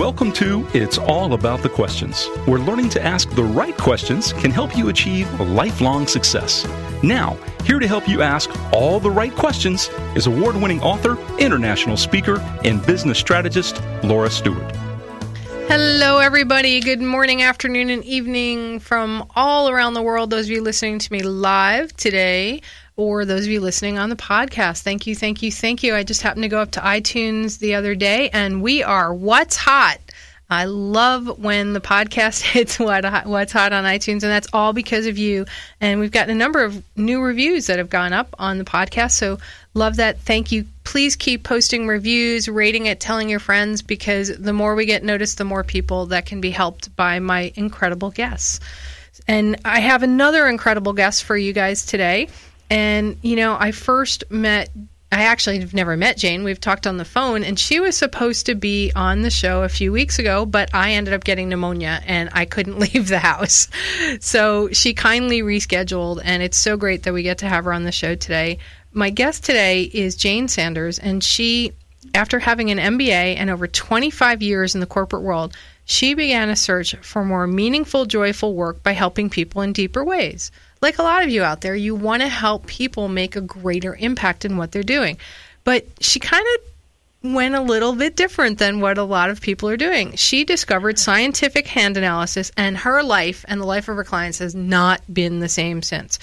Welcome to It's All About the Questions, where learning to ask the right questions can help you achieve lifelong success. Now, here to help you ask all the right questions is award winning author, international speaker, and business strategist Laura Stewart. Hello, everybody. Good morning, afternoon, and evening from all around the world. Those of you listening to me live today, or those of you listening on the podcast. Thank you, thank you, thank you. I just happened to go up to iTunes the other day, and we are What's Hot. I love when the podcast hits what, what's hot on iTunes, and that's all because of you. And we've gotten a number of new reviews that have gone up on the podcast. So love that. Thank you. Please keep posting reviews, rating it, telling your friends, because the more we get noticed, the more people that can be helped by my incredible guests. And I have another incredible guest for you guys today. And, you know, I first met, I actually have never met Jane. We've talked on the phone, and she was supposed to be on the show a few weeks ago, but I ended up getting pneumonia and I couldn't leave the house. So she kindly rescheduled, and it's so great that we get to have her on the show today. My guest today is Jane Sanders, and she, after having an MBA and over 25 years in the corporate world, she began a search for more meaningful, joyful work by helping people in deeper ways like a lot of you out there, you want to help people make a greater impact in what they're doing. But she kind of went a little bit different than what a lot of people are doing. She discovered scientific hand analysis, and her life and the life of her clients has not been the same since.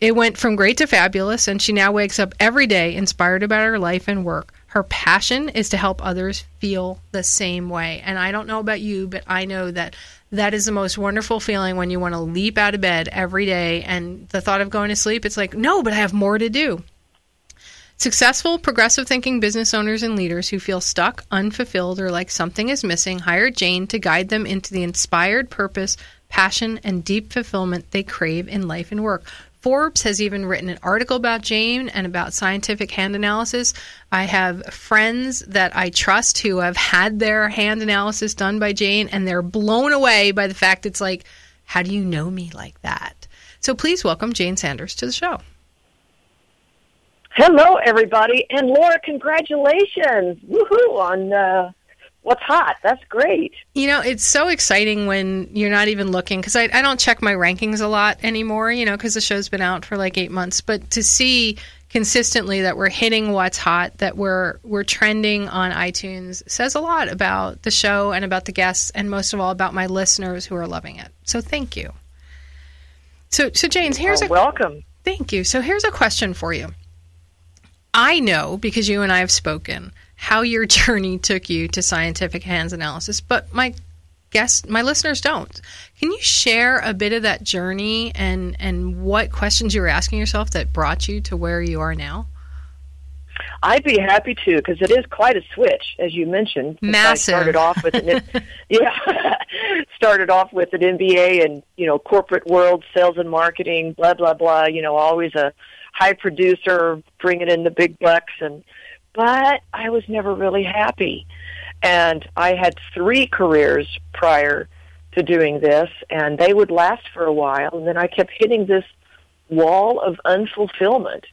It went from great to fabulous, and she now wakes up every day inspired about her life and work. Her passion is to help others feel the same way. And I don't know about you, but I know that that is the most wonderful feeling when you want to leap out of bed every day and the thought of going to sleep, it's like, no, but I have more to do. Successful, progressive thinking business owners and leaders who feel stuck, unfulfilled, or like something is missing hire Jane to guide them into the inspired purpose, passion, and deep fulfillment they crave in life and work. Forbes has even written an article about Jane and about scientific hand analysis. I have friends that I trust who have had their hand analysis done by Jane, and they're blown away by the fact it's like, how do you know me like that? So please welcome Jane Sanders to the show. Hello, everybody, and Laura, congratulations! Woohoo on uh, what's hot. That's great. You know, it's so exciting when you're not even looking because I, I don't check my rankings a lot anymore, you know, because the show's been out for like eight months. But to see consistently that we're hitting what's hot, that we're we're trending on iTunes says a lot about the show and about the guests and most of all about my listeners who are loving it. So thank you. So so Jane, here's a welcome. Thank you. So here's a question for you. I know because you and I have spoken how your journey took you to scientific hands analysis, but my guests, my listeners don't. Can you share a bit of that journey and and what questions you were asking yourself that brought you to where you are now? I'd be happy to because it is quite a switch, as you mentioned. Massive. I started off with an yeah, started off with an MBA and you know corporate world, sales and marketing, blah blah blah. You know, always a high producer, bringing in the big bucks, and but I was never really happy. And I had three careers prior to doing this, and they would last for a while. And then I kept hitting this wall of unfulfillment.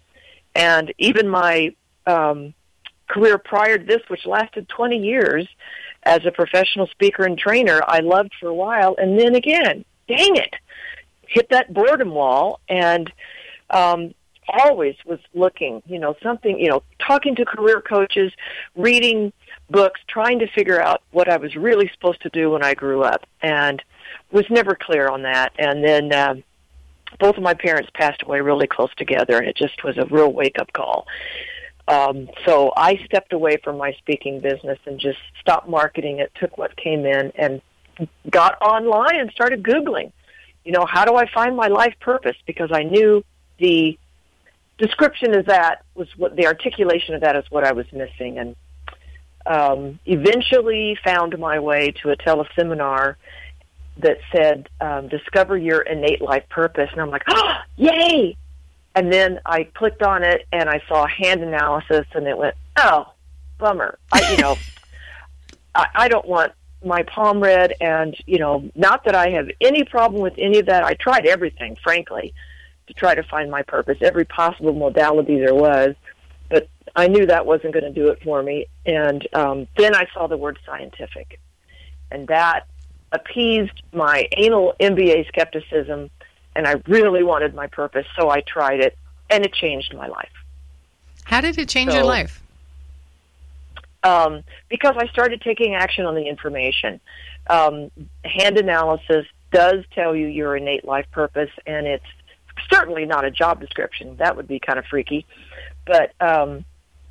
And even my um, career prior to this, which lasted 20 years as a professional speaker and trainer, I loved for a while. And then again, dang it, hit that boredom wall. And um, always was looking, you know, something, you know, talking to career coaches, reading books, trying to figure out what I was really supposed to do when I grew up, and was never clear on that. And then uh, both of my parents passed away really close together, and it just was a real wake up call. Um, so I stepped away from my speaking business and just stopped marketing it, took what came in, and got online and started Googling. You know, how do I find my life purpose? Because I knew the description of that was what the articulation of that is what I was missing, and um, eventually found my way to a teleseminar that said um, discover your innate life purpose, and I'm like, oh, yay! And then I clicked on it and I saw hand analysis, and it went, oh, bummer. I, you know, I, I don't want my palm read, and you know, not that I have any problem with any of that. I tried everything, frankly to try to find my purpose, every possible modality there was. But I knew that wasn't going to do it for me. And um, then I saw the word scientific. And that appeased my anal MBA skepticism, and I really wanted my purpose, so I tried it, and it changed my life. How did it change So- your life? um, because I started taking action on the information. Um, hand analysis does tell you your innate life purpose, and it's certainly not a job description. That would be kind of freaky, but um,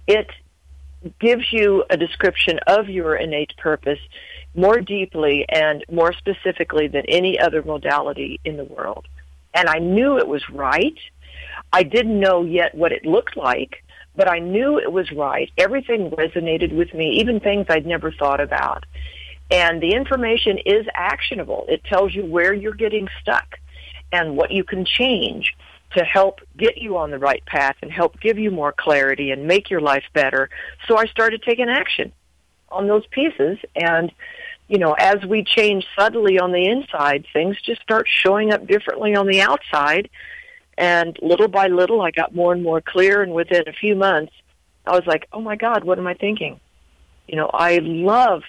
it gives you a description of your innate purpose more deeply and more specifically than any other modality in the world. And I knew it was right. I didn't know yet what it looked like, but I knew it was right. Everything resonated with me, even things I'd never thought about. And the information is actionable. It tells you where you're getting stuck and what you can change to help get you on the right path and help give you more clarity and make your life better. So I started taking action on those pieces and you know, as we change subtly on the inside, things just start showing up differently on the outside. And little by little, I got more and more clear. And within a few months, I was like, oh my God, what am I thinking? You know, I love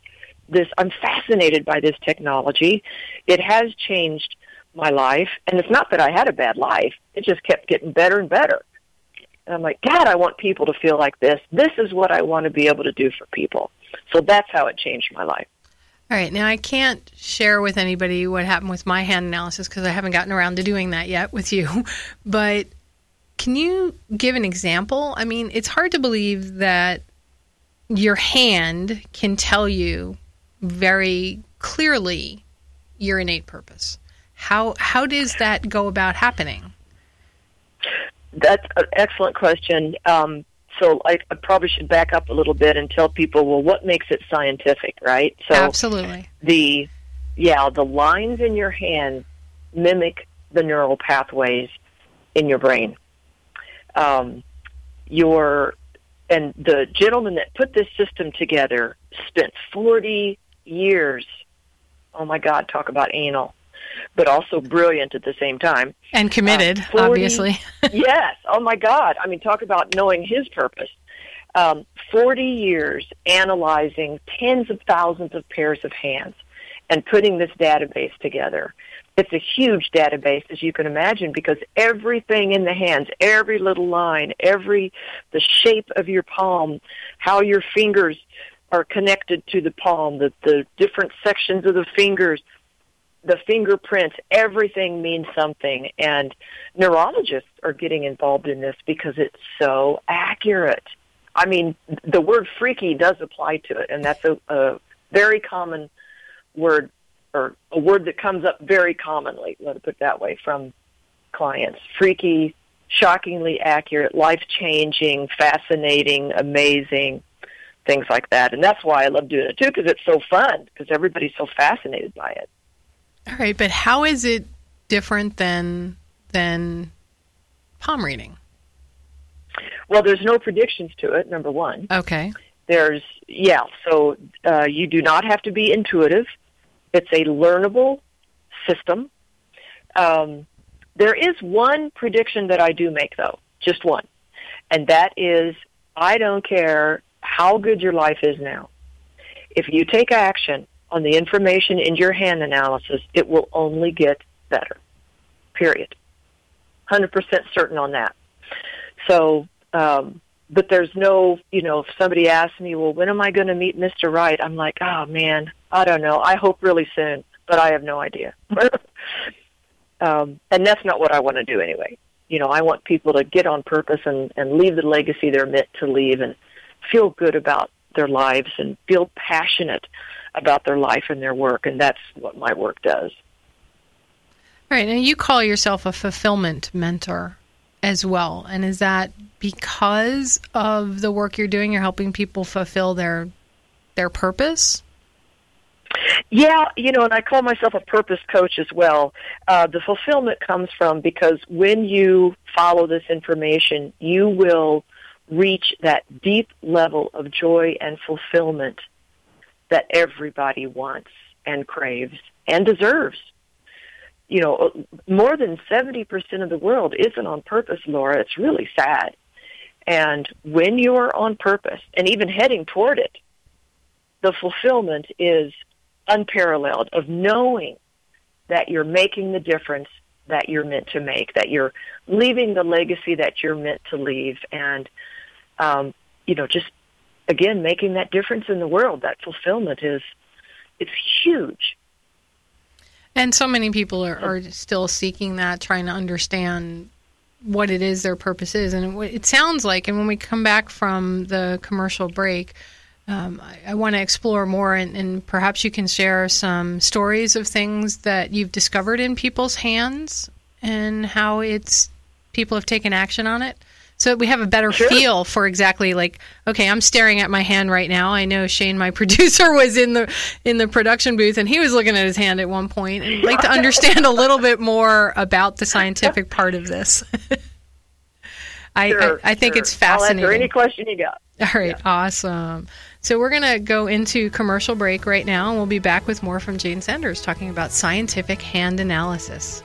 this. I'm fascinated by this technology. It has changed my life. And it's not that I had a bad life. It just kept getting better and better. And I'm like, God, I want people to feel like this. This is what I want to be able to do for people. So that's how it changed my life. All right. Now, I can't share with anybody what happened with my hand analysis because I haven't gotten around to doing that yet with you. But can you give an example? I mean, it's hard to believe that your hand can tell you very clearly your innate purpose. How how does that go about happening? That's an excellent question. Um, so I, I probably should back up a little bit and tell people, well, what makes it scientific, right? So Absolutely. the yeah, the lines in your hand mimic the neural pathways in your brain. Um, your and the gentleman that put this system together spent 40 years. Oh my God, talk about anal, but also brilliant at the same time. And committed, Uh, 40 obviously. yes. Oh my God. I mean, talk about knowing his purpose. Um, 40 years analyzing tens of thousands of pairs of hands and putting this database together. It's a huge database, as you can imagine, because everything in the hands, every little line, every, the shape of your palm, how your fingers are connected to the palm, the, the different sections of the fingers, the fingerprints, everything means something. And neurologists are getting involved in this because it's so accurate. I mean, the word freaky does apply to it, and that's a, a very common word or a word that comes up very commonly, let me put it that way, from clients. Freaky, shockingly accurate, life changing, fascinating, amazing, things like that. And that's why I love doing it too, because it's so fun, because everybody's so fascinated by it. All right, but how is it different than than palm reading? Well, there's no predictions to it, number one. Okay. There's, yeah, so uh, you do not have to be intuitive. It's a learnable system. Um, there is one prediction that I do make, though, just one, and that is I don't care how good your life is now. If you take action on the information in your hand analysis, it will only get better. Period. 100% certain on that. So, um, but there's no, you know, if somebody asks me, well, when am I going to meet Mr. Right? I'm like, oh man, I don't know. I hope really soon, but I have no idea. um, and that's not what I want to do anyway. You know, I want people to get on purpose and, and leave the legacy they're meant to leave and feel good about their lives and feel passionate about their life and their work. And that's what my work does. All right. Now you call yourself a fulfillment mentor as well. And is that because of the work you're doing? You're helping people fulfill their their purpose? Yeah, you know, and I call myself a purpose coach as well. Uh, the fulfillment comes from because when you follow this information, you will reach that deep level of joy and fulfillment that everybody wants and craves and deserves. You know, more than 70% of the world isn't on purpose, Laura. It's really sad. And when you're on purpose and even heading toward it, the fulfillment is unparalleled of knowing that you're making the difference that you're meant to make, that you're leaving the legacy that you're meant to leave, and um, you know, just again making that difference in the world. That fulfillment is it's huge. And so many people are, are still seeking that, trying to understand what it is their purpose is. And it, it sounds like, and when we come back from the commercial break, um, I, I want to explore more, and, and, perhaps you can share some stories of things that you've discovered in people's hands and how it's people have taken action on it so we have a better sure. feel for exactly like okay i'm staring at my hand right now. I know shane my producer was in the in the production booth and he was looking at his hand at one point and I'd like to understand a little bit more about the scientific part of this. I, sure, I, I, think sure. it's fascinating I'll answer any question you got. All right yeah. awesome. So we're going to go into commercial break right now and we'll be back with more from jane sanders talking about scientific hand analysis.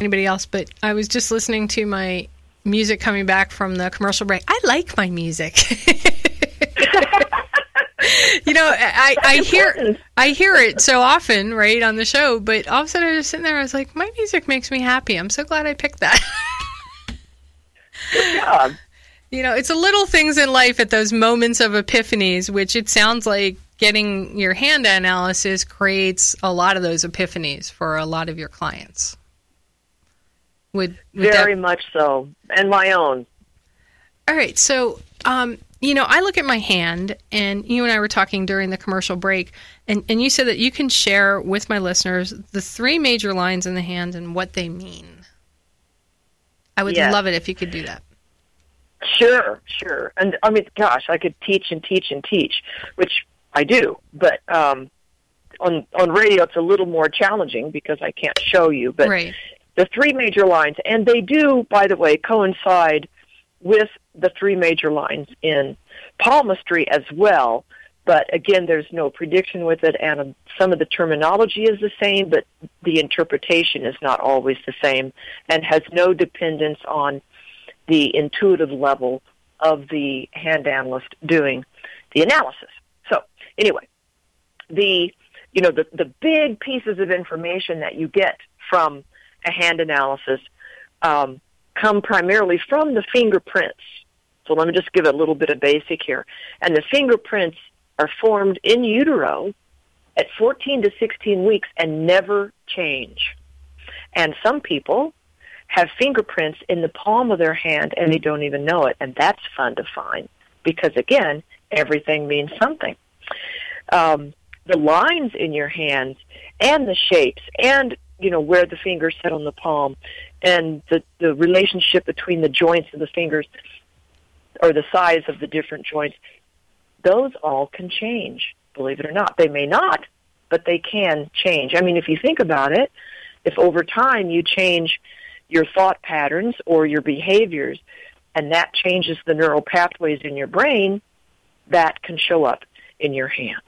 Anybody else? But i was just listening to my music coming back from the commercial break. I like my music. you know, I, I hear I hear it so often, right, on the show, but all of a sudden I was sitting there, I was like, my music makes me happy. I'm so glad I picked that. Good job. You know, it's a little things in life at those moments of epiphanies, which it sounds like getting your hand analysis creates a lot of those epiphanies for a lot of your clients. Would, would very that... much so, and my own. All right, so um, you know, I look at my hand, and you and I were talking during the commercial break, and, and you said that you can share with my listeners the three major lines in the hand and what they mean. I would yes. love it if you could do that. Sure, sure. And I mean, gosh, I could teach and teach and teach, which I do, but um, on on radio it's a little more challenging because I can't show you. But right the three major lines, and they do, by the way, coincide with the three major lines in palmistry as well. But again, there's no prediction with it, and some of the terminology is the same, but the interpretation is not always the same, and has no dependence on the intuitive level of the hand analyst doing the analysis. So, anyway, the you know the the big pieces of information that you get from a hand analysis um, come primarily from the fingerprints. So let me just give a little bit of basic here. And the fingerprints are formed in utero at 14 to 16 weeks and never change. And some people have fingerprints in the palm of their hand and they don't even know it. And that's fun to find because, again, everything means something. Um, the lines in your hands and the shapes and you know where the fingers sit on the palm. And the the relationship between the joints of the fingers or the size of the different joints those all can change believe it or not. They may not but they can change. I mean if you think about it if over time you change your thought patterns or your behaviors and that changes the neural pathways in your brain that can show up in your hands.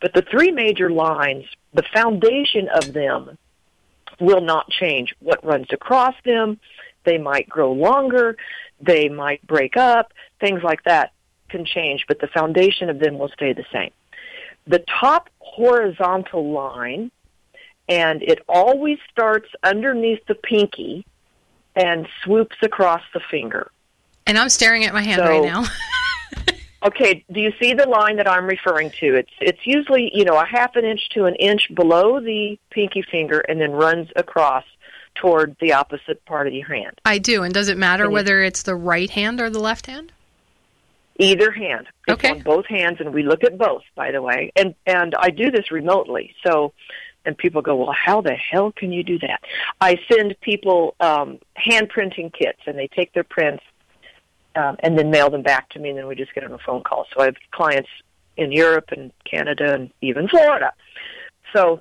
But the three major lines the foundation of them will not change. What runs across them, they might grow longer, they might break up, things like that can change, but the foundation of them will stay the same. The top horizontal line, and it always starts underneath the pinky and swoops across the finger. And I'm staring at my hand so, right now. Okay, do you see the line that I'm referring to? It's it's usually, you know, a half an inch to an inch below the pinky finger and then runs across toward the opposite part of your hand. I do. And does it matter and whether it's the right hand or the left hand? Either hand. It's okay. on both hands and we look at both, by the way. And and I do this remotely. So and people go, well, how the hell can you do that? I send people um, hand printing kits, and they take their prints um, and then mail them back to me, and then we just get on a phone call. So I have clients in Europe and Canada and even Florida. So,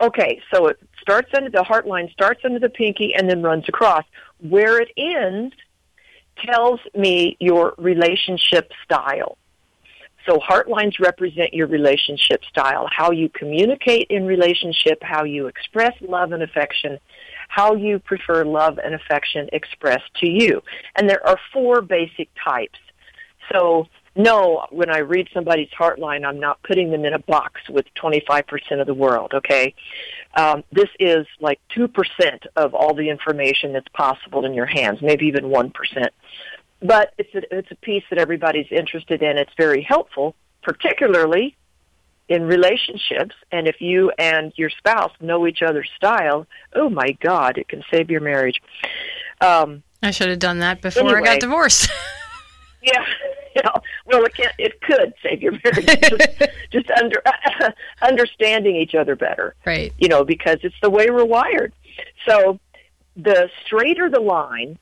okay, so it starts under the heart line, starts under the pinky, and then runs across. Where it ends tells me your relationship style. So heart lines represent your relationship style, how you communicate in relationship, how you express love and affection, how you prefer love and affection expressed to you. And there are four basic types. So no, when I read somebody's heartline, I'm not putting them in a box with 25% of the world, okay? Um, this is like 2% of all the information that's possible in your hands, maybe even 1%. But it's a, it's a piece that everybody's interested in. It's very helpful, particularly in relationships. And if you and your spouse know each other's style, oh my God, it can save your marriage. Um, I should have done that before Anyway. I got divorced. yeah. You know, well, it can it could save your marriage. just, just under understanding each other better. right. You know, because it's the way we're wired. So, the straighter the line,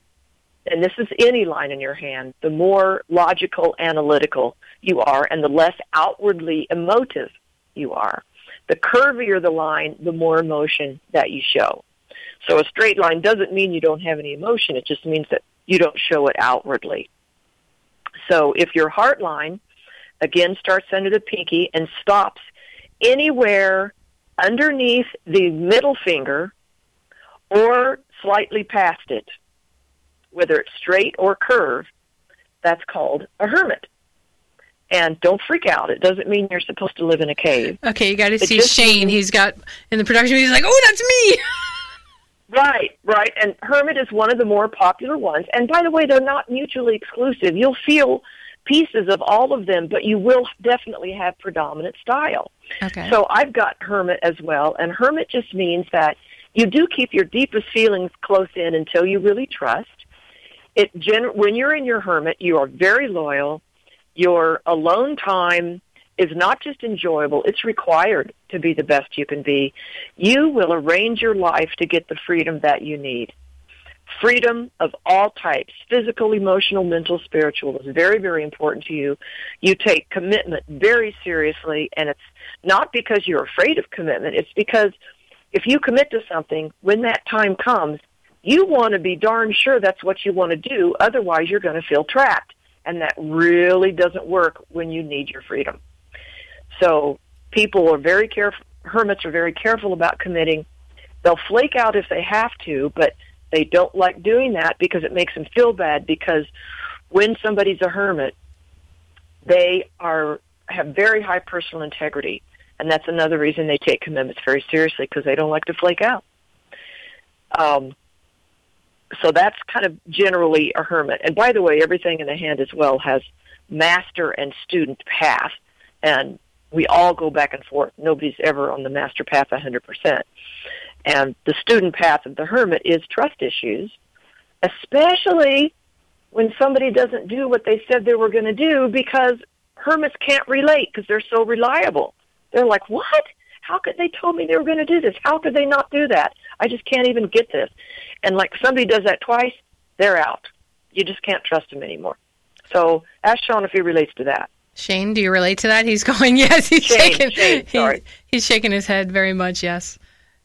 and this is any line in your hand, the more logical, analytical you are, and the less outwardly emotive you are. The curvier the line, the more emotion that you show. So, a straight line doesn't mean you don't have any emotion. It just means that you don't show it outwardly. So if your heart line, again, starts under the pinky and stops anywhere underneath the middle finger or slightly past it, whether it's straight or curved, that's called a hermit. And don't freak out. It doesn't mean you're supposed to live in a cave. Okay, you got to see Shane. means- He's got in the production. He's like, "Oh, that's me." Right, right. And Hermit is one of the more popular ones. And by the way, they're not mutually exclusive. You'll feel pieces of all of them, but you will definitely have predominant style. Okay. So I've got Hermit as well. And Hermit just means that you do keep your deepest feelings close in until you really trust. It gen- when you're in your Hermit, you are very loyal. Your alone time is not just enjoyable, it's required to be the best you can be. You will arrange your life to get the freedom that you need. Freedom of all types, physical, emotional, mental, spiritual, is very, very important to you. You take commitment very seriously, and it's not because you're afraid of commitment, it's because if you commit to something, when that time comes, you want to be darn sure that's what you want to do, otherwise, you're going to feel trapped. And that really doesn't work when you need your freedom. So people are very careful. Hermits are very careful about committing. They'll flake out if they have to, but they don't like doing that because it makes them feel bad. Because when somebody's a hermit, they are have very high personal integrity, and that's another reason they take commitments very seriously because they don't like to flake out. Um, so that's kind of generally a hermit. And by the way, everything in the hand as well has master and student path, and we all go back and forth. Nobody's ever on the master path 100%. And the student path of the hermit is trust issues, especially when somebody doesn't do what they said they were going to do because hermits can't relate because they're so reliable. They're like, what? How could they told me they were going to do this? How could they not do that? I just can't even get this. And like somebody does that twice, they're out. You just can't trust them anymore. So ask Sean if he relates to that. Shane, do you relate to that? He's going, yes. He's Shane, shaking. Shane, he's, sorry. he's shaking his head very much. Yes.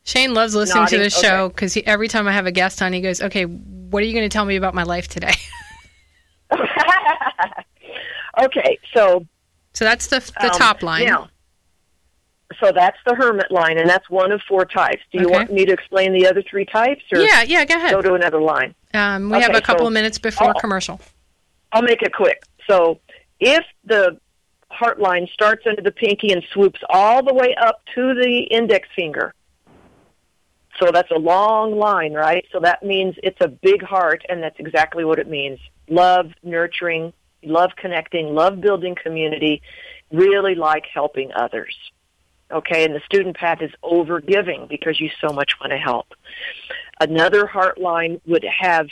Shane loves listening Nodding, to this okay. show because every time I have a guest on, he goes, "Okay, what are you going to tell me about my life today?" okay, so so that's the the um, top line. Now, so that's the hermit line, and that's one of four types. Do you Okay. want me to explain the other three types, or yeah, yeah. Go ahead. go to another line? Um, we have a couple so- of minutes before Oh. commercial. I'll make it quick. So if the heart line starts under the pinky and swoops all the way up to the index finger, so that's a long line, right? So that means it's a big heart, and that's exactly what it means. Love, nurturing, love connecting, love building community, really like helping others. Okay, and the student path is over giving because you so much want to help. Another heart line would have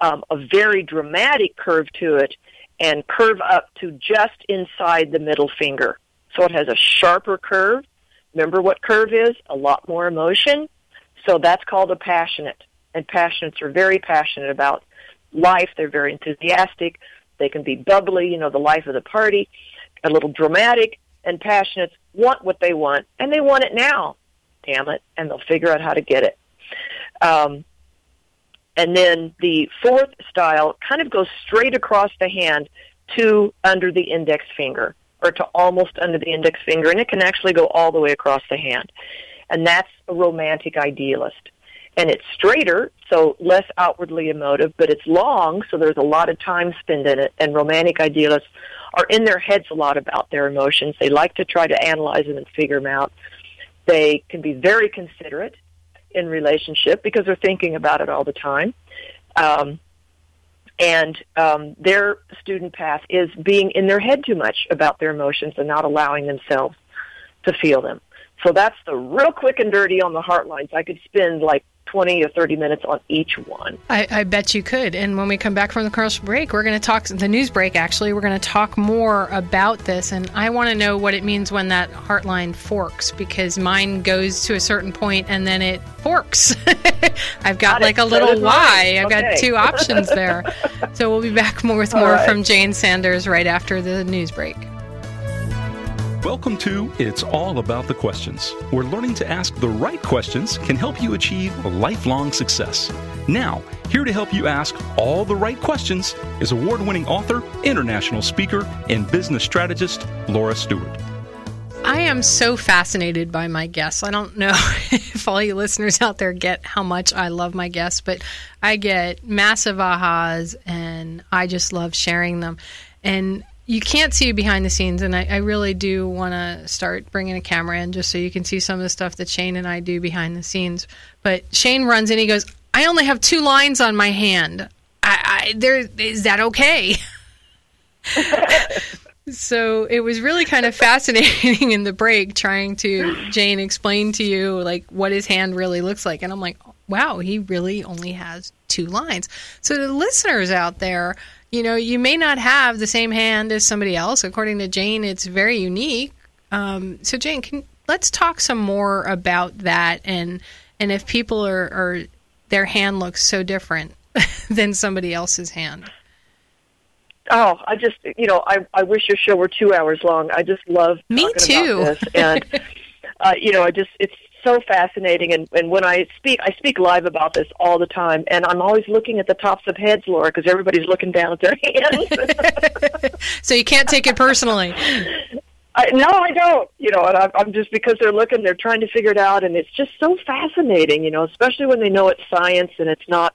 um, a very dramatic curve to it and curve up to just inside the middle finger. So it has a sharper curve. Remember what curve is? A lot more emotion. So that's called a passionate. And passionates are very passionate about life. They're very enthusiastic. They can be bubbly, you know, the life of the party, a little dramatic, and passionates want what they want, and they want it now. Damn it. And they'll figure out how to get it. Um, and then the fourth style kind of goes straight across the hand to under the index finger, or to almost under the index finger, and it can actually go all the way across the hand. And that's a romantic idealist. and it's straighter, so less outwardly emotive, but it's long, so there's a lot of time spent in it. And romantic idealists are in their heads a lot about their emotions. They like to try to analyze them and figure them out. They can be very considerate in relationship because they're thinking about it all the time. Um, and um, their student path is being in their head too much about their emotions and not allowing themselves to feel them. So that's the real quick and dirty on the heart lines. I could spend like 20 or 30 minutes on each one. I, I, bet you could. And when we come back from the commercial break, we're going to talk, the news break actually, we're going to talk more about this. And I want to know what it means when that heart line forks because mine goes to a certain point and then it forks. I've got, got like it. a little Y. I've okay. got two options there. so we'll be back more with more right. from Jane Sanders right after the news break. Welcome to It's All About the Questions, where learning to ask the right questions can help you achieve lifelong success. Now, here to help you ask all the right questions is award winning author, international speaker, and business strategist Laura Stewart. I am so fascinated by my guests. I don't know if all you listeners out there get how much I love my guests, but I get massive ahas and I just love sharing them. And you can't see behind the scenes, and I, I really do want to start bringing a camera in just so you can see some of the stuff that Shane and I do behind the scenes. But Shane runs in, he goes, "I only have two lines on my hand. I, I there is that okay?" so it was really kind of fascinating in the break trying to Jane explain to you like what his hand really looks like, and I'm like, "Wow, he really only has two lines." So the listeners out there you know, you may not have the same hand as somebody else. According to Jane, it's very unique. Um, so, Jane, can let's talk some more about that and and if people are, are their hand looks so different than somebody else's hand. Oh, I just you know I I wish your show were two hours long. I just love me too. and uh, you know I just it's so fascinating. And, and when I speak, I speak live about this all the time. And I'm always looking at the tops of heads, Laura, because everybody's looking down at their hands. so you can't take it personally. I, no, I don't. You know, and I'm, I'm just because they're looking, they're trying to figure it out, and it's just so fascinating. You know, especially when they know it's science and it's not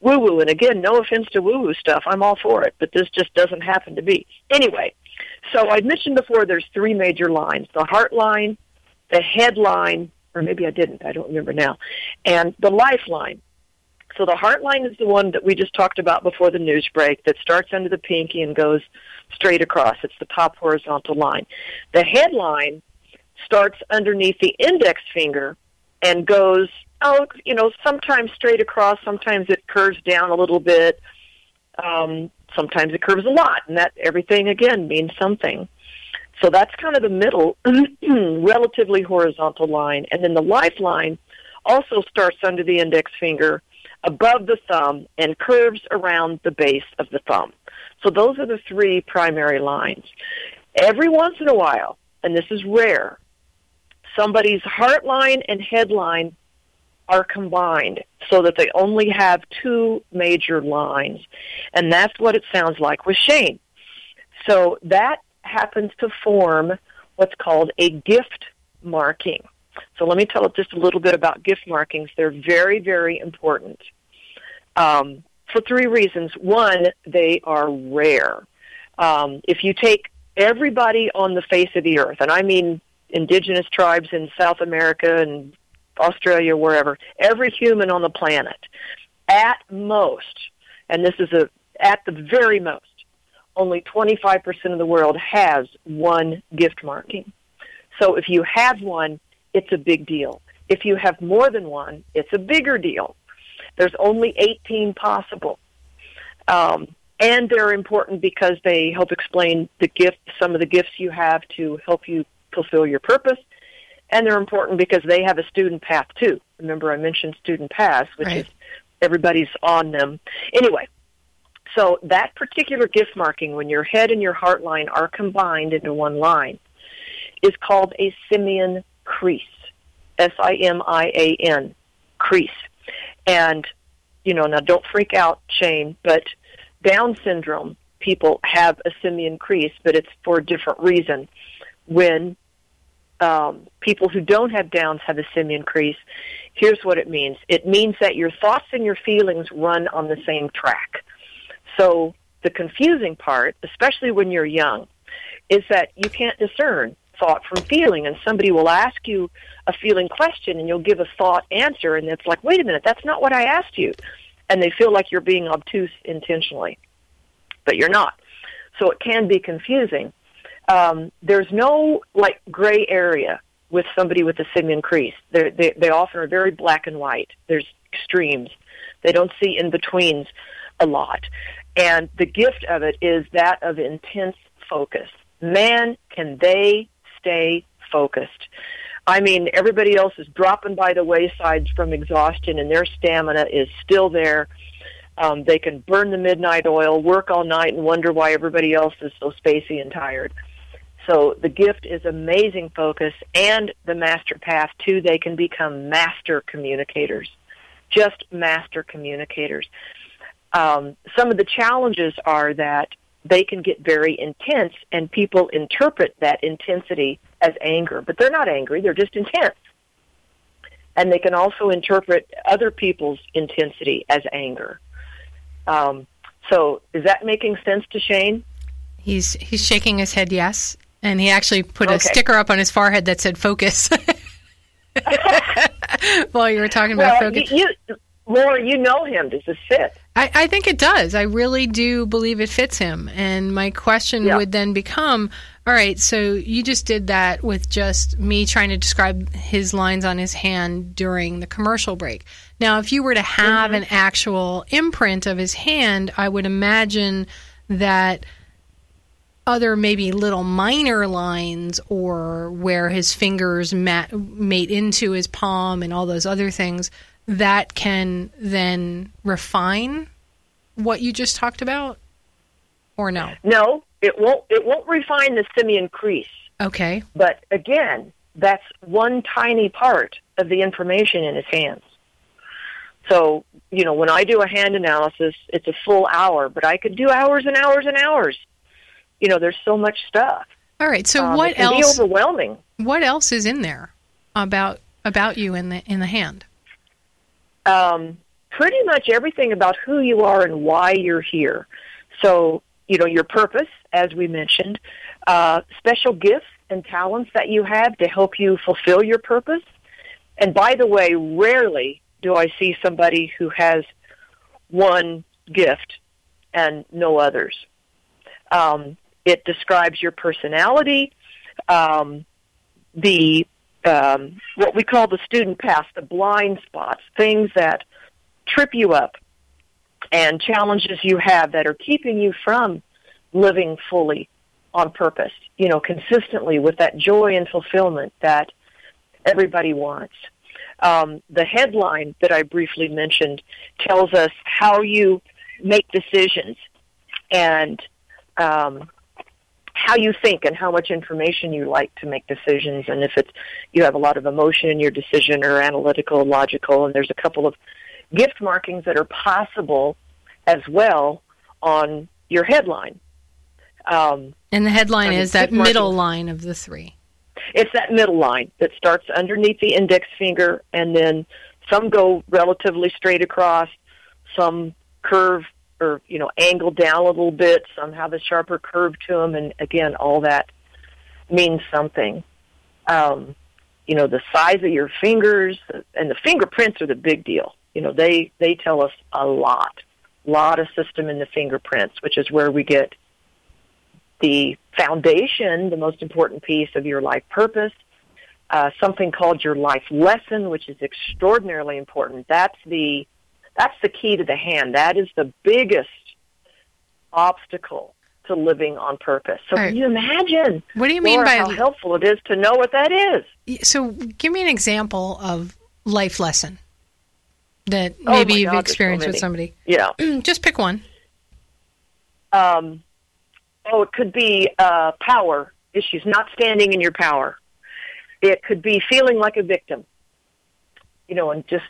woo woo. And again, no offense to woo woo stuff, I'm all for it, but this just doesn't happen to be. Anyway, so I mentioned before, there's three major lines: the heart line, the head line, or maybe I didn't. I don't remember now. And the lifeline. So the heart line is the one that we just talked about before the news break that starts under the pinky and goes straight across. It's the top horizontal line. The headline starts underneath the index finger and goes, oh, you know, sometimes straight across, sometimes it curves down a little bit, um, sometimes it curves a lot, and that everything again means something. So that's kind of the middle, relatively horizontal line. And then the lifeline also starts under the index finger, above the thumb, and curves around the base of the thumb. So those are the three primary lines. Every once in a while, and this is rare, somebody's heart line and headline are combined so that they only have two major lines. And that's what it sounds like with Shane. So that happens to form what's called a gift marking. So let me tell just a little bit about gift markings. They're very, very important um, for three reasons. One, they are rare. Um, if you take everybody on the face of the earth, and I mean indigenous tribes in South America and Australia, wherever, every human on the planet, at most, and this is a at the very most, only 25% of the world has one gift marking. So if you have one, it's a big deal. If you have more than one, it's a bigger deal. There's only 18 possible. Um, and they're important because they help explain the gift, some of the gifts you have to help you fulfill your purpose. And they're important because they have a student path too. Remember, I mentioned student paths, which right. is everybody's on them. Anyway, so that particular gift marking, when your head and your heart line are combined into one line, is called a simian crease. S-I-M-I-A-N, crease. And, you know, now don't freak out, Shane, but Down syndrome people have a simian crease, but it's for a different reason. When um, people who don't have downs have a simian crease, here's what it means. It means that your thoughts and your feelings run on the same track. So the confusing part, especially when you're young, is that you can't discern thought from feeling and somebody will ask you a feeling question and you'll give a thought answer and it's like, wait a minute, that's not what I asked you. And they feel like you're being obtuse intentionally. But you're not. So it can be confusing. Um, there's no like gray area with somebody with a simian crease. They're, they they often are very black and white. There's extremes. They don't see in betweens a lot. And the gift of it is that of intense focus. Man, can they stay focused. I mean, everybody else is dropping by the wayside from exhaustion, and their stamina is still there. Um, they can burn the midnight oil, work all night, and wonder why everybody else is so spacey and tired. So the gift is amazing focus, and the master path too. They can become master communicators, just master communicators. Um, some of the challenges are that they can get very intense and people interpret that intensity as anger, but they're not angry, they're just intense. And they can also interpret other people's intensity as anger. Um, so is that making sense to Shane? He's he's shaking his head yes, and he actually put okay. a sticker up on his forehead that said focus. While you were talking about well, focus. You, you, Laura, you know him. Does this fit? I, I, think it does. I really do believe it fits him. And my question yeah. would then become all right, so you just did that with just me trying to describe his lines on his hand during the commercial break. Now, if you were to have mm-hmm. an actual imprint of his hand, I would imagine that other maybe little minor lines or where his fingers mat- mate into his palm and all those other things that can then refine what you just talked about or no? No it won't it won't refine the simian crease. Okay. But again that's one tiny part of the information in his hands. So you know when i do a hand analysis it's a full hour but i could do hours and hours and hours. You know there's so much stuff. All right so um, what else be overwhelming. what else is in there about about you in the in the hand um, pretty much everything about who you are and why you're here. So, you know, your purpose, as we mentioned, uh, special gifts and talents that you have to help you fulfill your purpose. And by the way, rarely do I see somebody who has one gift and no others. Um, it describes your personality, um, the um, what we call the student path, the blind spots, things that trip you up and challenges you have that are keeping you from living fully on purpose, you know, consistently with that joy and fulfillment that everybody wants. Um, the headline that I briefly mentioned tells us how you make decisions and um, how you think and how much information you like to make decisions. And if it's you have a lot of emotion in your decision or analytical logical and there's a couple of gift markings that are possible as well on your headline. Um, and the headline is that middle line of the three. It's that middle line that starts underneath the index finger and then some go relatively straight across some curve or you know angled down a little bit. Some have a sharper curve to them, and again, all that means something. Um, you know, the size of your fingers and the fingerprints are the big deal. You know, they they tell us a lot, lot of system in the fingerprints, which is where we get the foundation, the most important piece of your life purpose. Uh, something called your life lesson, which is extraordinarily important. That's the that's the key to the hand. That is the biggest obstacle to living on purpose. So right. can you imagine? What do you mean by how helpful it is to know what that is? So give me an example of life lesson that oh maybe oh you've God, experienced so with somebody. Yeah, just pick one. Um, oh, it could be uh, power issues, not standing in your power. It could be feeling like a victim, you know, and just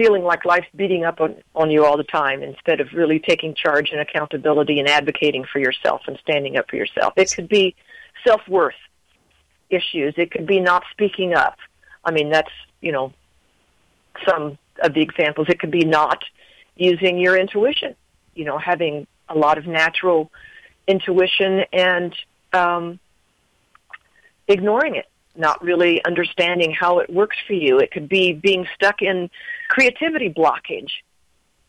feeling like life's beating up on, on you all the time instead of really taking charge and accountability and advocating for yourself and standing up for yourself. It could be self worth. issues. It could be not speaking up. I mean, that's, you know, some of the examples. It could be not using your intuition, you know, having a lot of natural intuition and um, ignoring it, not really understanding how it works for you. It could be being stuck in creativity blockage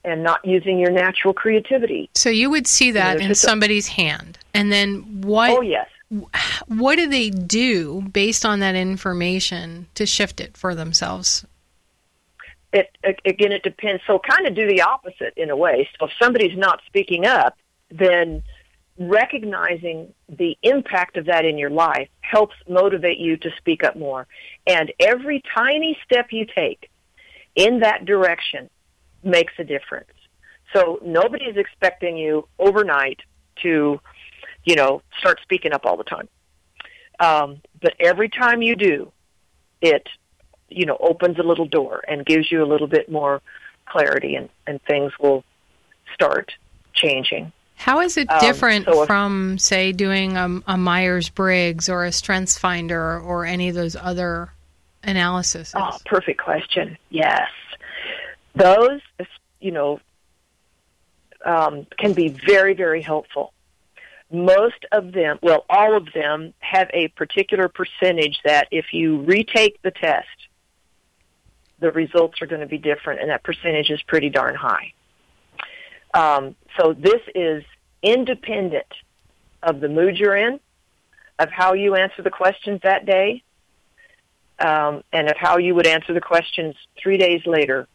and not using your natural creativity. So you would see that in somebody's a, hand, and then what? Oh yes. What do they do based on that information to shift it for themselves? It again, it depends. So kind of do the opposite in a way. So if somebody's not speaking up, then recognizing the impact of that in your life helps motivate you to speak up more. And every tiny step you take in that direction makes a difference. So nobody is expecting you overnight to, you know, start speaking up all the time. Um, but every time you do, it, you know, opens a little door and gives you a little bit more clarity, and, and things will start changing. How is it um, different um, so if, from, say, doing a, a Myers Briggs or a Strengths Finder or any of those other analyses? Oh, perfect question. Yes. Those, you know, um, can be very, very helpful. Most of them, well, all of them have a particular percentage that if you retake the test, the results are going to be different, and that percentage is pretty darn high. Um, so this is independent of the mood you're in, of how you answer the questions that day, um, and of how you would answer the questions three days later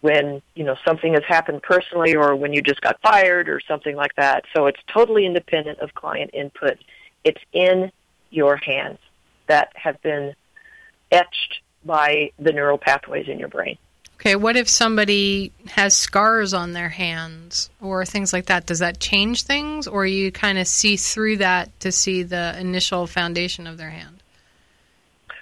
when you know something has happened personally or when you just got fired or something like that. So it's totally independent of client input. It's in your hands that have been etched by the neural pathways in your brain. Okay, what if somebody has scars on their hands or things like that? Does that change things or you kind of see through that to see the initial foundation of their hand?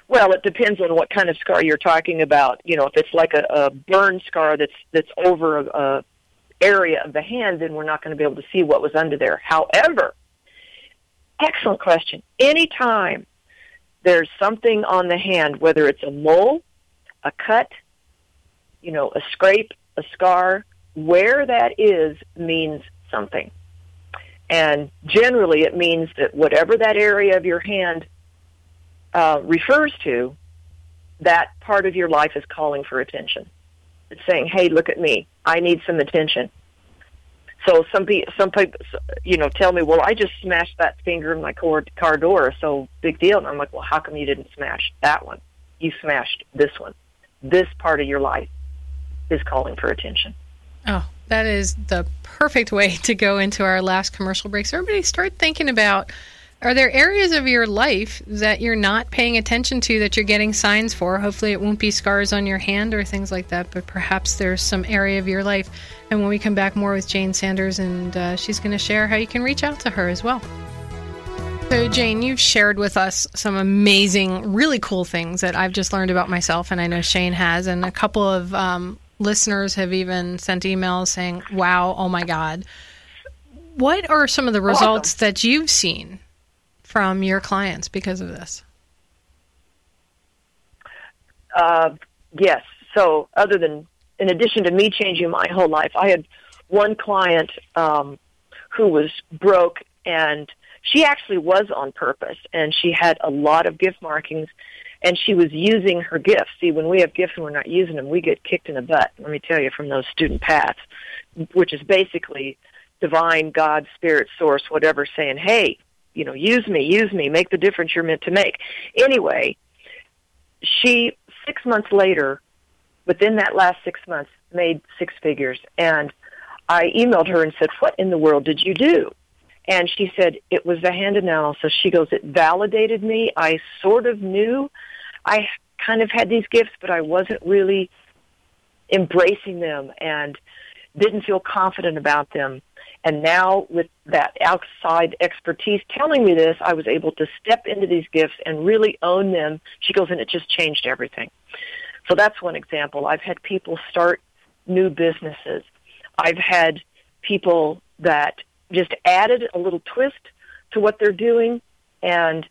Well, it depends on what kind of scar you're talking about. You know, if it's like a, a burn scar that's that's over a, a area of the hand, then we're not going to be able to see what was under there. However, excellent question. Anytime there's something on the hand, whether it's a mole, a cut, you know, a scrape, a scar, where that is means something. And generally it means that whatever that area of your hand uh, refers to, that part of your life is calling for attention. It's saying, "Hey, look at me. I need some attention." So some people, some people, you know, tell me, "Well, I just smashed that finger in my car, car door, so big deal." And I'm like, "Well, how come you didn't smash that one? You smashed this one. This part of your life is calling for attention." Oh, that is the perfect way to go into our last commercial break. So everybody, start thinking about are there areas of your life that you're not paying attention to that you're getting signs for? Hopefully, it won't be scars on your hand or things like that, but perhaps there's some area of your life. And when we come back, more with Jane Sanders, and uh, she's going to share how you can reach out to her as well. So, Jane, you've shared with us some amazing, really cool things that I've just learned about myself, and I know Shane has, and a couple of um, listeners have even sent emails saying, Wow, oh my God. What are some of the results awesome. that you've seen from your clients because of this? Uh, yes. So, other than, in addition to me changing my whole life, I had one client um, who was broke, and she actually was on purpose, and she had a lot of gift markings, and she was using her gifts. See, when we have gifts and we're not using them, we get kicked in the butt. Let me tell you from those student paths, which is basically divine, God, spirit, source, whatever, saying, "Hey, you know, use me, use me, make the difference you're meant to make. Anyway, she, six months later, within that last six months, made six figures. And I emailed her and said, What in the world did you do? And she said, It was the hand analysis. She goes, It validated me. I sort of knew I kind of had these gifts, but I wasn't really embracing them and didn't feel confident about them. And now with that outside expertise telling me this, I was able to step into these gifts and really own them. She goes, and it just changed everything. So that's one example. I've had people start new businesses. I've had people that just added a little twist to what they're doing and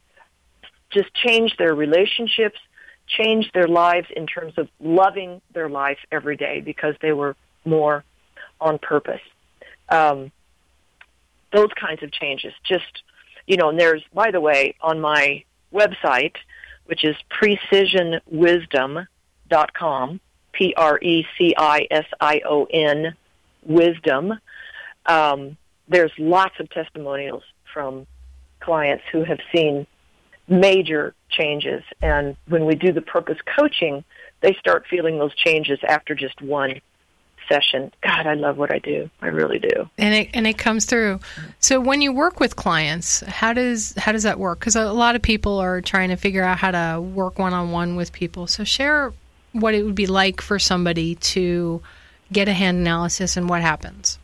just change their relationships, change their lives in terms of loving their life every day because they were more on purpose. Um, those kinds of changes. Just, you know, and there's, by the way, on my website, which is precisionwisdom.com, P R E C I S I O N, wisdom. Um, there's lots of testimonials from clients who have seen major changes. And when we do the purpose coaching, they start feeling those changes after just one session. God, I love what I do. I really do. And it and it comes through. So when you work with clients, how does how does that work? Because a lot of people are trying to figure out how to work one on one with people. So share what it would be like for somebody to get a hand analysis and what happens.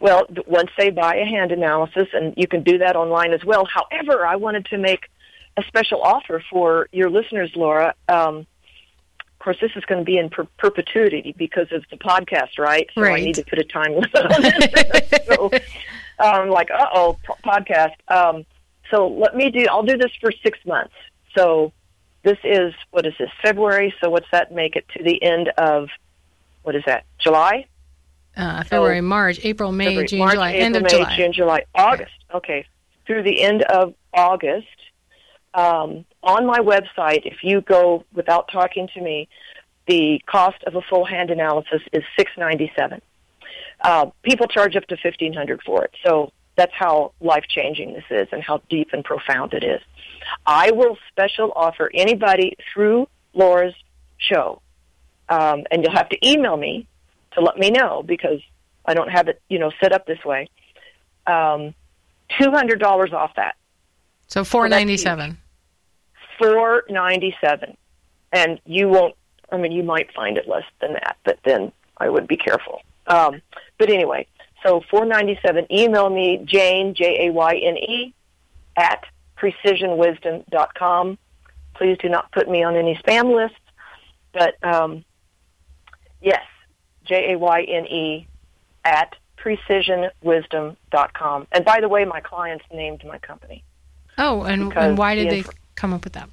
Well, once they buy a hand analysis, and you can do that online as well. However, I wanted to make a special offer for your listeners, Laura. Um, course, this is going to be in per- perpetuity because of the podcast, right? So right. I need to put a time limit on it. so I'm um, like, uh oh, podcast. Um, so let me do. I'll do this for six months. So this is what is this February? So what's that make it to the end of what is that July? Uh, February, March, April, May, February, June, March, July, April, end of May, July. June, July, August. Okay, through the end of August. Um, on my website, if you go without talking to me, the cost of a full hand analysis is six ninety seven. Uh, people charge up to fifteen hundred for it, so that's how life changing this is and how deep and profound it is. I will special offer anybody through Laura's show, um, and you'll have to email me to let me know because I don't have it, you know, set up this way. Um, Two hundred dollars off that. So four ninety seven. Four ninety seven, and you won't. I mean, you might find it less than that, but then I would be careful. Um, but anyway, so four ninety seven. Email me Jane J A Y N E at precisionwisdom.com. Please do not put me on any spam lists. But um, yes, J A Y N E at precisionwisdom.com. And by the way, my clients named my company. Oh, and, and why did the they come up with that?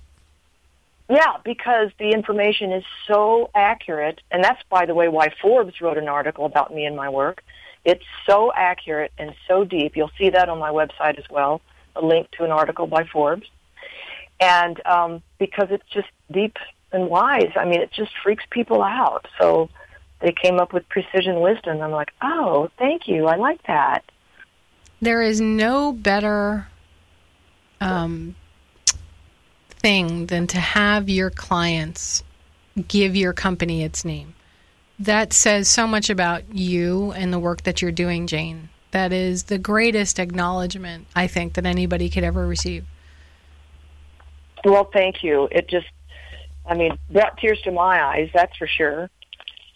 Yeah, because the information is so accurate, and that's, by the way, why Forbes wrote an article about me and my work. It's so accurate and so deep. You'll see that on my website as well, a link to an article by Forbes. And um, because it's just deep and wise, I mean, it just freaks people out. So they came up with precision wisdom. I'm like, oh, thank you. I like that. There is no better um, thing than to have your clients give your company its name. That says so much about you and the work that you're doing, Jane. That is the greatest acknowledgement I think that anybody could ever receive. Well, thank you. It just, I mean, brought tears to my eyes, that's for sure.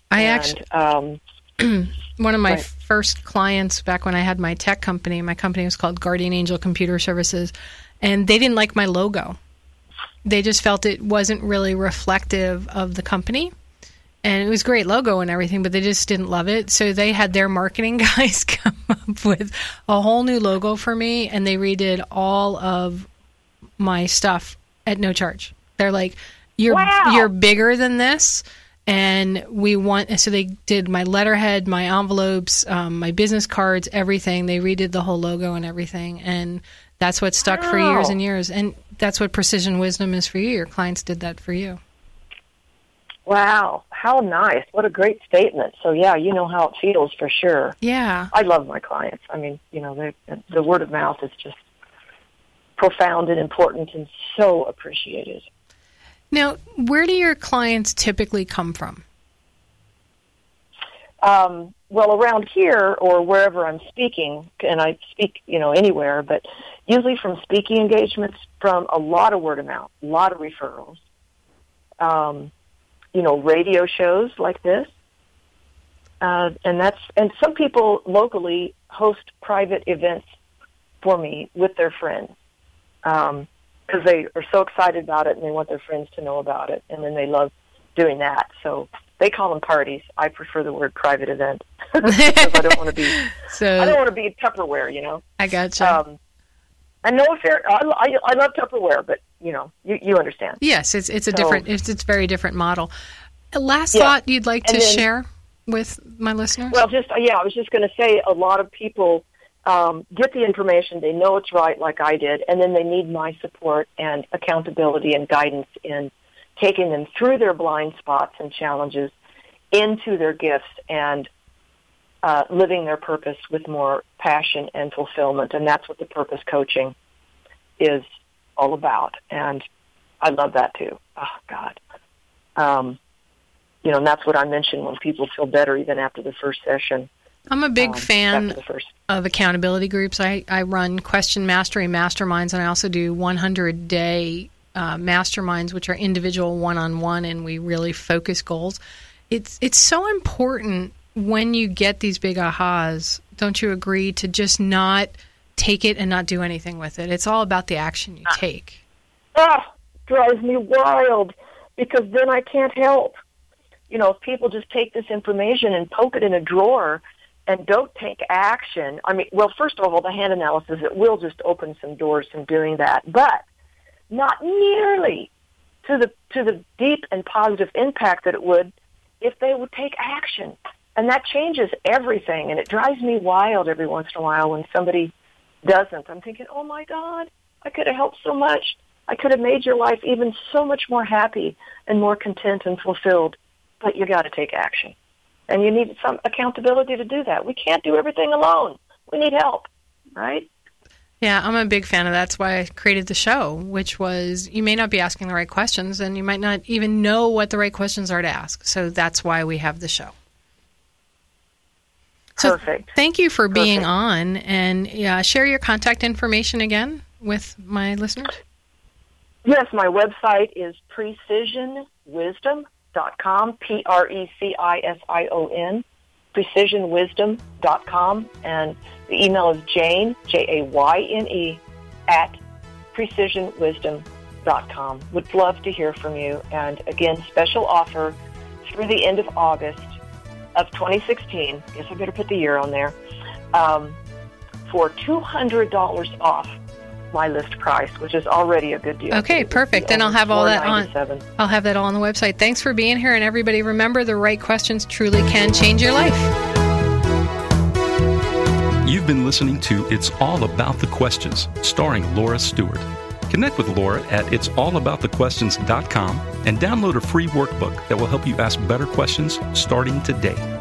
I and, actually um, one of my Right. first clients back when I had my tech company, my company was called Guardian Angel Computer Services, and they didn't like my logo. They just felt it wasn't really reflective of the company. And it was great logo and everything, but they just didn't love it. So they had their marketing guys come up with a whole new logo for me and they redid all of my stuff at no charge. They're like, You're Wow. you're bigger than this and we want so they did my letterhead my envelopes um, my business cards everything they redid the whole logo and everything and that's what stuck for years and years and that's what precision wisdom is for you your clients did that for you wow, how nice. What a great statement. So, yeah, you know how it feels for sure. yeah I love my clients. I mean, you know, they, the word of mouth is just profound and important and so appreciated. Now where do your clients typically come from? Um, well, around here or wherever I'm speaking, and I speak, you know, anywhere, but usually from speaking engagements, from a lot of word of mouth, a lot of referrals. Um, you know, radio shows like this, uh, and that's and some people locally host private events for me with their friends because they are so excited about it and they want their friends to know about it, and then they love doing that. So they call them parties. I prefer the word private event because I don't want to be so I don't want to be Tupperware, you know. i gotcha Um, And no affair. I, I, I love Tupperware, but you know, you, you understand. Yes, it's it's a So- different it's it's very different model. Last Yeah. thought you'd like to then- share with my listeners? Well, just yeah, I was just going to say a lot of people um, get the information, they know it's right, like I did, and then they need my support and accountability and guidance in taking them through their blind spots and challenges into their gifts and uh, living their purpose with more passion and fulfillment, and that's what the purpose coaching is all about. And I love that too. Oh God. Um, you know, and that's what I mentioned when people feel better even after the first session. I'm a big um, fan of accountability groups. I, I run question mastery masterminds, and I also do 100 day uh, masterminds, which are individual one on one, and we really focus goals. It's it's so important when you get these big ahas. Don't you agree to just not take it and not do anything with it? It's all about the action you take. oh, drives me wild because then I can't help. You know, if people just take this information and poke it in a drawer and don't take action, I mean, well, first of all, the hand analysis, it will just open some doors from doing that, but not nearly to the, to the deep and positive impact that it would if they would take action. And that changes everything, and it drives me wild every once in a while when somebody doesn't. I'm thinking, oh my God, I could have helped so much. I could have made your life even so much more happy and more content and fulfilled. But you got to take action. And you need some accountability to do that. We can't do everything alone. We need help, right? Yeah, I'm a big fan of that. That's why I created the show, which was you may not be asking the right questions and you might not even know what the right questions are to ask. So that's why we have the show. So Perfect. Thank you for being Perfect. on and yeah, share your contact information again with my listeners. Yes, my website is precisionwisdom.com, P-R-E-C-I-S-I-O-N, precisionwisdom.com, and the email is jane, J-A-Y-N-E, at precisionwisdom.com. Would love to hear from you. And again, special offer through the end of August of 2016. Guess I better put the year on there. Um, for $200 off my list price, which is already a good deal. Okay, perfect. And I'll have all that on- I'll have that all on the website. Thanks for being here and everybody remember the right questions truly can change your life. You've been listening to It's All About the Questions, starring Laura Stewart. Connect with Laura at it'sallaboutthequestions.com and download a free workbook that will help you ask better questions starting today.